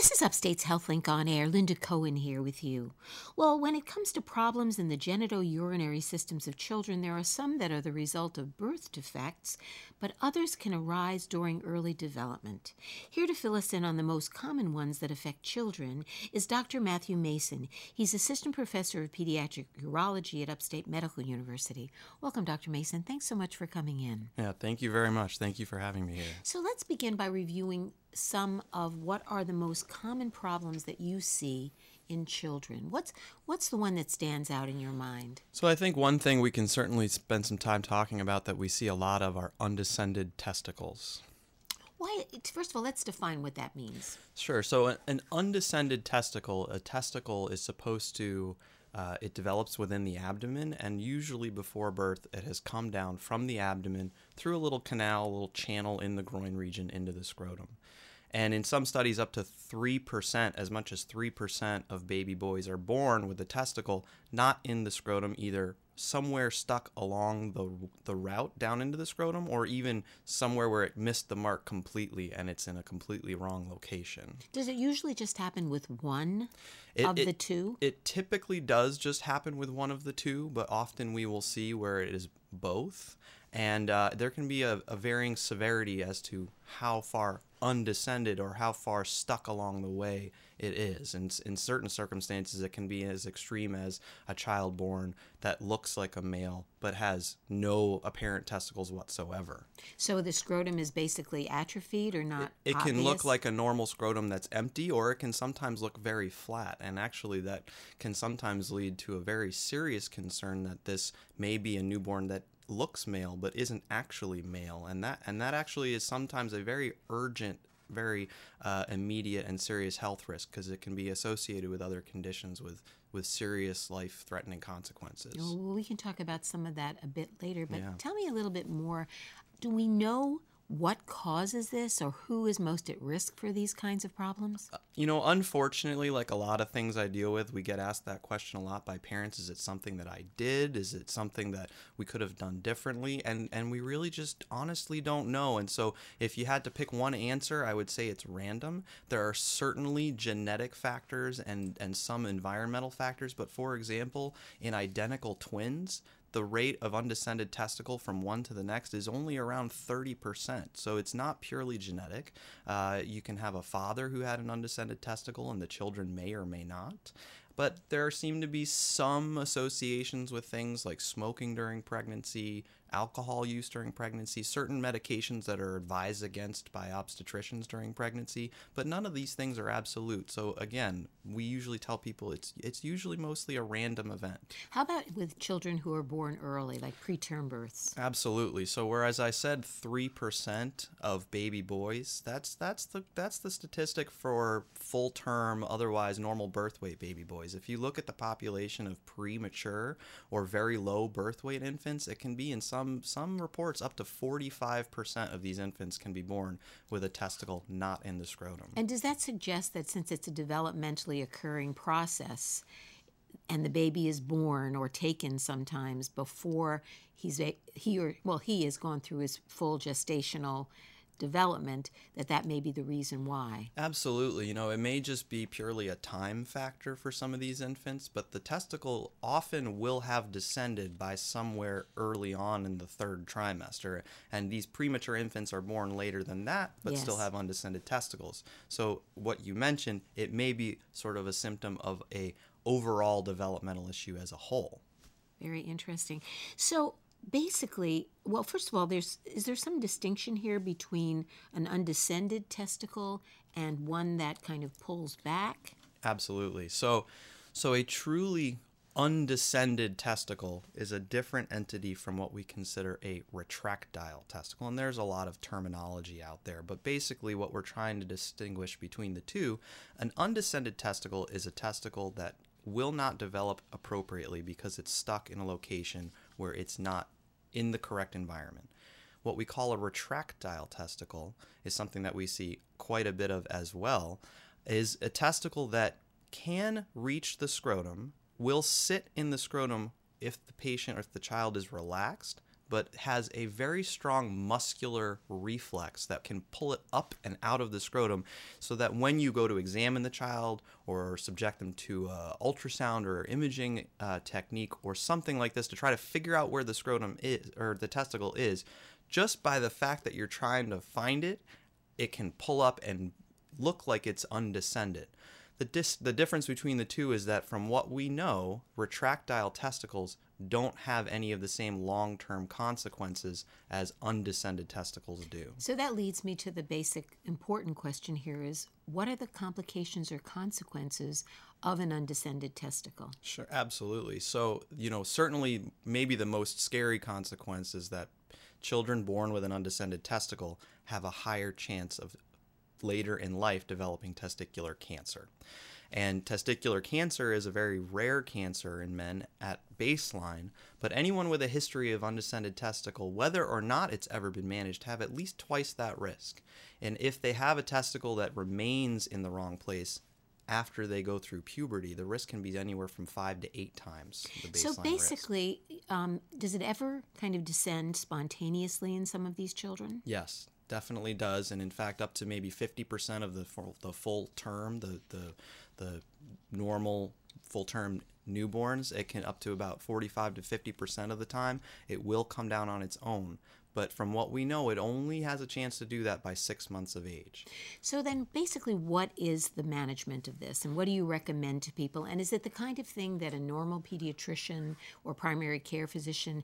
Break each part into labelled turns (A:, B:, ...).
A: This is Upstate's HealthLink on air. Linda Cohen here with you. Well, when it comes to problems in the genitourinary systems of children, there are some that are the result of birth defects, but others can arise during early development. Here to fill us in on the most common ones that affect children is Dr. Matthew Mason. He's assistant professor of pediatric urology at Upstate Medical University. Welcome, Dr. Mason. Thanks so much for coming in.
B: Yeah, thank you very much. Thank you for having me here.
A: So let's begin by reviewing some of what are the most common problems that you see in children. What's what's the one that stands out in your mind?
B: So I think one thing we can certainly spend some time talking about that we see a lot of are undescended testicles.
A: Why first of all, let's define what that means.
B: Sure. So an undescended testicle, a testicle is supposed to uh, it develops within the abdomen, and usually before birth, it has come down from the abdomen through a little canal, a little channel in the groin region into the scrotum. And in some studies, up to 3%, as much as 3% of baby boys are born with a testicle not in the scrotum, either somewhere stuck along the, the route down into the scrotum or even somewhere where it missed the mark completely and it's in a completely wrong location.
A: Does it usually just happen with one it, of
B: it,
A: the two?
B: It typically does just happen with one of the two, but often we will see where it is both. And uh, there can be a, a varying severity as to how far undescended or how far stuck along the way it is. And in certain circumstances, it can be as extreme as a child born that looks like a male but has no apparent testicles whatsoever.
A: So the scrotum is basically atrophied or not?
B: It, it can look like a normal scrotum that's empty, or it can sometimes look very flat. And actually, that can sometimes lead to a very serious concern that this may be a newborn that looks male but isn't actually male and that and that actually is sometimes a very urgent very uh, immediate and serious health risk because it can be associated with other conditions with with serious life threatening consequences.
A: Well, we can talk about some of that a bit later, but yeah. tell me a little bit more. Do we know what causes this or who is most at risk for these kinds of problems?
B: Uh, you know, unfortunately, like a lot of things I deal with, we get asked that question a lot by parents. Is it something that I did? Is it something that we could have done differently? And and we really just honestly don't know. And so if you had to pick one answer, I would say it's random. There are certainly genetic factors and and some environmental factors, but for example, in identical twins, the rate of undescended testicle from one to the next is only around 30%. So it's not purely genetic. Uh, you can have a father who had an undescended testicle, and the children may or may not. But there seem to be some associations with things like smoking during pregnancy, alcohol use during pregnancy, certain medications that are advised against by obstetricians during pregnancy, but none of these things are absolute. So again, we usually tell people it's it's usually mostly a random event.
A: How about with children who are born early, like preterm births?
B: Absolutely. So whereas I said 3% of baby boys, that's that's the that's the statistic for full term otherwise normal birth weight baby boys. If you look at the population of premature or very low birth weight infants, it can be in some some some reports up to 45% of these infants can be born with a testicle not in the scrotum.
A: And does that suggest that since it's a developmentally occurring process and the baby is born or taken sometimes before he's he or well he has gone through his full gestational development that that may be the reason why.
B: Absolutely. You know, it may just be purely a time factor for some of these infants, but the testicle often will have descended by somewhere early on in the third trimester. And these premature infants are born later than that, but yes. still have undescended testicles. So, what you mentioned, it may be sort of a symptom of a overall developmental issue as a whole.
A: Very interesting. So, basically, well, first of all, there's is there some distinction here between an undescended testicle and one that kind of pulls back?
B: Absolutely. So, so a truly undescended testicle is a different entity from what we consider a retractile testicle. And there's a lot of terminology out there, but basically, what we're trying to distinguish between the two an undescended testicle is a testicle that will not develop appropriately because it's stuck in a location where it's not in the correct environment. What we call a retractile testicle is something that we see quite a bit of as well, is a testicle that can reach the scrotum, will sit in the scrotum if the patient or if the child is relaxed, but has a very strong muscular reflex that can pull it up and out of the scrotum so that when you go to examine the child or subject them to uh, ultrasound or imaging uh, technique or something like this to try to figure out where the scrotum is or the testicle is, just by the fact that you're trying to find it, it can pull up and look like it's undescended. The, dis- the difference between the two is that from what we know, retractile testicles don't have any of the same long term consequences as undescended testicles do.
A: So that leads me to the basic important question here is what are the complications or consequences of an undescended testicle?
B: Sure, absolutely. So, you know, certainly maybe the most scary consequence is that children born with an undescended testicle have a higher chance of later in life developing testicular cancer. And testicular cancer is a very rare cancer in men at baseline, but anyone with a history of undescended testicle, whether or not it's ever been managed, have at least twice that risk. And if they have a testicle that remains in the wrong place, after they go through puberty, the risk can be anywhere from five to eight times the baseline
A: So basically, um, does it ever kind of descend spontaneously in some of these children?
B: Yes, definitely does, and in fact, up to maybe fifty percent of the full, the full term, the the the normal full term newborns, it can up to about forty five to fifty percent of the time, it will come down on its own. But from what we know, it only has a chance to do that by six months of age.
A: So then, basically, what is the management of this, and what do you recommend to people? And is it the kind of thing that a normal pediatrician or primary care physician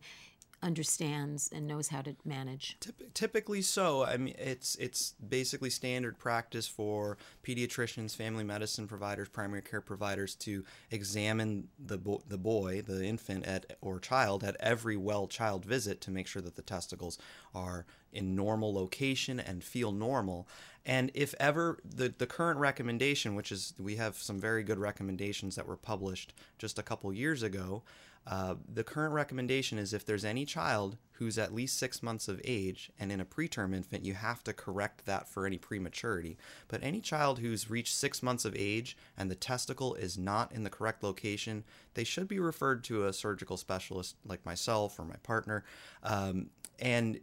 A: understands and knows how to manage.
B: Typ- typically so. I mean, it's it's basically standard practice for pediatricians, family medicine providers, primary care providers to examine the bo- the boy, the infant at or child at every well child visit to make sure that the testicles are in normal location and feel normal. And if ever the the current recommendation, which is we have some very good recommendations that were published just a couple years ago. Uh, the current recommendation is if there's any child who's at least six months of age and in a preterm infant, you have to correct that for any prematurity. But any child who's reached six months of age and the testicle is not in the correct location, they should be referred to a surgical specialist like myself or my partner. Um, and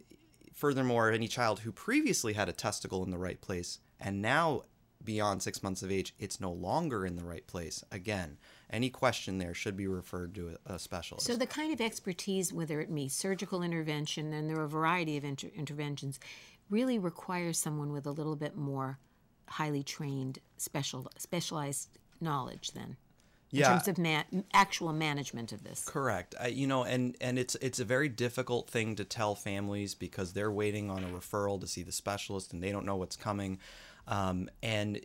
B: furthermore, any child who previously had a testicle in the right place and now beyond six months of age, it's no longer in the right place. Again, any question there should be referred to a, specialist.
A: So, the kind of expertise, whether it be surgical intervention, and there are a variety of inter- interventions, really requires someone with a little bit more highly trained, special, specialized knowledge then. In
B: Yeah.
A: terms of man- actual management of this.
B: Correct. I, you know, and and it's it's a very difficult thing to tell families because they're waiting on a referral to see the specialist and they don't know what's coming, um, and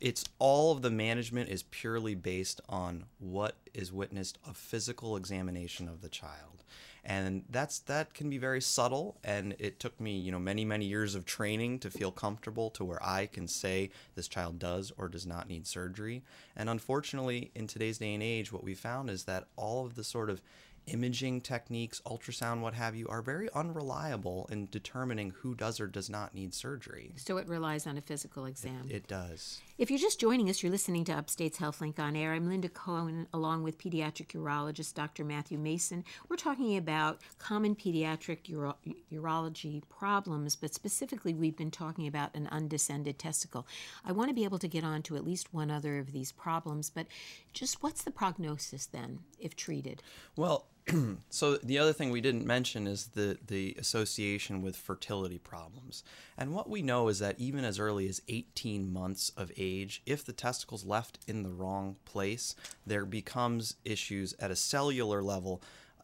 B: it's all of the management is purely based on what is witnessed a physical examination of the child and that's that can be very subtle. And it took me you know many many years of training to feel comfortable to where i can say this child does or does not need surgery. And unfortunately in today's day and age what we found is that all of the sort of imaging techniques ultrasound what have you are very unreliable in determining who does or does not need surgery.
A: So it relies on a physical exam.
B: it does
A: If you're just joining us, you're listening to Upstate's HealthLink on Air. I'm Linda Cohen, along with pediatric urologist Dr. Matthew Mason. We're talking about common pediatric uro- urology problems, but specifically, we've been talking about an undescended testicle. I want to be able to get on to at least one other of these problems, but just what's the prognosis then if treated?
B: Well, so the other thing we didn't mention is the the association with fertility problems. And what we know is that even as early as 18 months of age, if the testicles left in the wrong place, there becomes issues at a cellular level.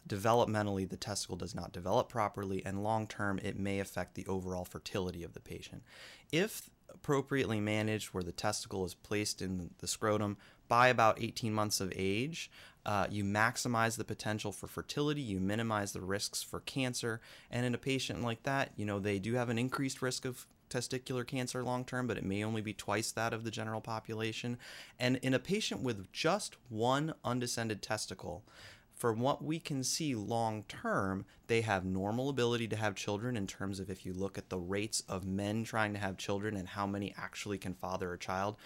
B: Developmentally, the testicle does not develop properly, and long term, it may affect the overall fertility of the patient. If appropriately managed, where the testicle is placed in the scrotum by about 18 months of age, uh, you maximize the potential for fertility, you minimize the risks for cancer, and in a patient like that, you know, they do have an increased risk of testicular cancer long term, but it may only be twice that of the general population. And in a patient with just one undescended testicle, from what we can see long term, they have normal ability to have children in terms of if you look at the rates of men trying to have children and how many actually can father a child,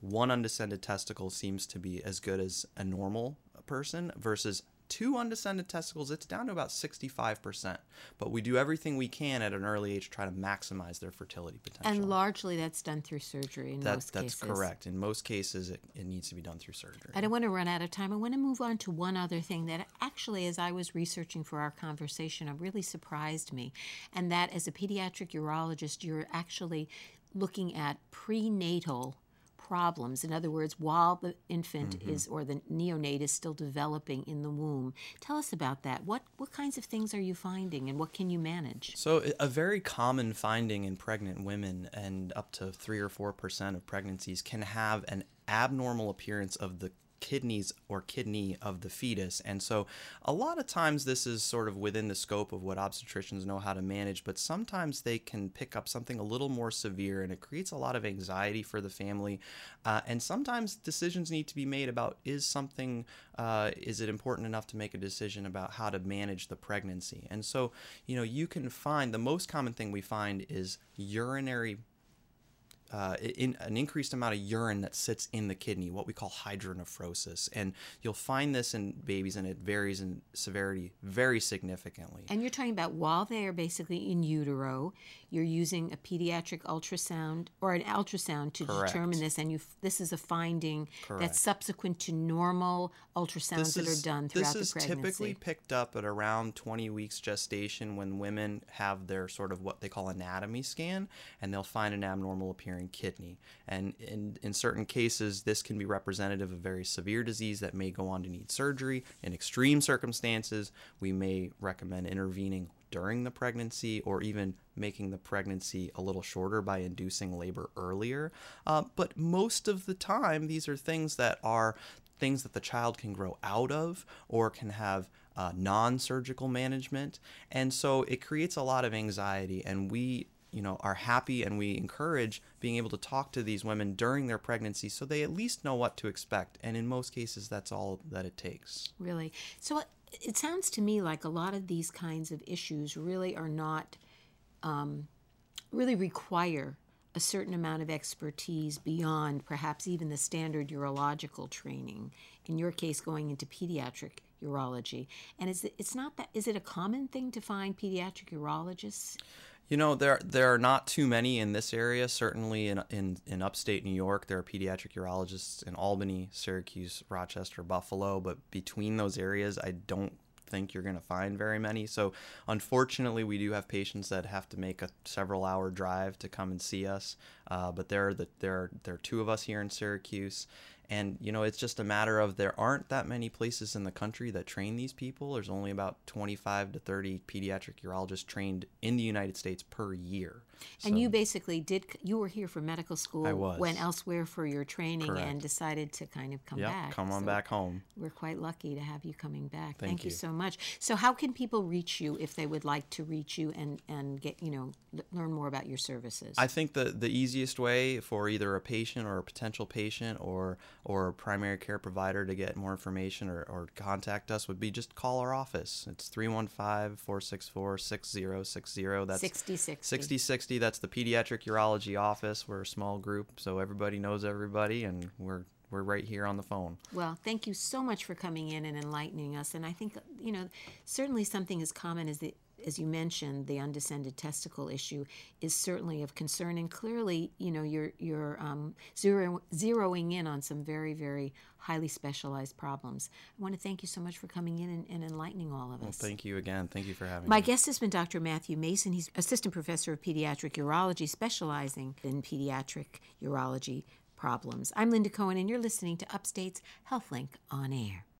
B: one undescended testicle seems to be as good as a normal person versus two undescended testicles, it's down to about 65%. But we do everything we can at an early age to try to maximize their fertility potential.
A: And largely that's done through surgery in
B: that,
A: most
B: that's
A: cases.
B: correct. In most cases, it, it needs to be done through surgery.
A: I don't want to run out of time. I want to move on to one other thing that actually, as I was researching for our conversation, it really surprised me. And that as a pediatric urologist, you're actually looking at prenatal problems. In other words, while the infant
B: Mm-hmm.
A: is or the neonate is still developing in the womb. Tell us about that. What what kinds of things are you finding and what can you manage?
B: So, a very common finding in pregnant women, and up to 3 or 4% of pregnancies, can have an abnormal appearance of the kidneys or kidney of the fetus. And so, a lot of times, this is sort of within the scope of what obstetricians know how to manage, but sometimes they can pick up something a little more severe, and it creates a lot of anxiety for the family. Uh, and sometimes decisions need to be made about is something, uh, is it important enough to make a decision about how to manage the pregnancy? And so, you know, you can find the most common thing we find is urinary uh, in an increased amount of urine that sits in the kidney, what we call hydronephrosis. And you'll find this in babies, and it varies in severity very significantly.
A: And you're talking about while they are basically in utero, you're using a pediatric ultrasound or an ultrasound to
B: Correct.
A: determine this, and you this is a finding
B: Correct.
A: that's subsequent to normal ultrasounds that are done throughout the pregnancy.
B: this is typically picked up at around 20 weeks gestation when women have their sort of what they call anatomy scan and they'll find an abnormal appearing kidney and in, in certain cases this can be representative of very severe disease that may go on to need surgery in extreme circumstances we may recommend intervening during the pregnancy or even making the pregnancy a little shorter by inducing labor earlier. Uh, but most of the time, these are things that are things that the child can grow out of or can have uh, non surgical management. And so it creates a lot of anxiety. And we you know are happy and we encourage being able to talk to these women during their pregnancy so they at least know what to expect and in most cases that's all that it takes
A: Really. So it, it sounds to me like a lot of these kinds of issues really are not, um, really require a certain amount of expertise beyond perhaps even the standard urological training. In your case, going into pediatric urology. And is it, it's not that, is it a common thing to find pediatric urologists?
B: You know, there there are not too many in this area. Certainly in in, in upstate New York, there are pediatric urologists in Albany, Syracuse, Rochester, Buffalo. But between those areas, I don't think you're going to find very many. So, unfortunately, we do have patients that have to make a several hour drive to come and see us. Uh, but there are the there are, there are two of us here in Syracuse. And you know, it's just a matter of there aren't that many places in the country that train these people. There's only about 25 to 30 pediatric urologists trained in the United States per year.
A: And you basically did, you were here for medical school,
B: I was.
A: went elsewhere for your training, and decided to kind of come
B: Yep,
A: back.
B: come on
A: So
B: back home.
A: We're quite lucky to have you coming back.
B: Thank
A: you.
B: you.
A: so much. So, how can people reach you if they would like to reach you and, and get, you know, learn more about your services?
B: I think the the easiest way for either a patient or a potential patient or or a primary care provider to get more information or, or contact us would be just call our office. It's 315-464-6060. That's
A: 6060.
B: 6060. That's the pediatric urology office. We're a small group, so everybody knows everybody and we're we're right here on the phone.
A: Well, thank you so much for coming in and enlightening us. And I think, you know, certainly something as common as the as you mentioned, the undescended testicle issue is certainly of concern. And clearly, you know, you're you're um, zero, zeroing in on some very, very highly specialized problems. I want to thank you so much for coming in and, and enlightening all of us.
B: Well, Thank you again. Thank you for having
A: My
B: me.
A: My guest has been Dr. Matthew Mason. He's assistant professor of pediatric urology, specializing in pediatric urology problems. I'm Linda Cohen, and you're listening to Upstate's HealthLink on Air.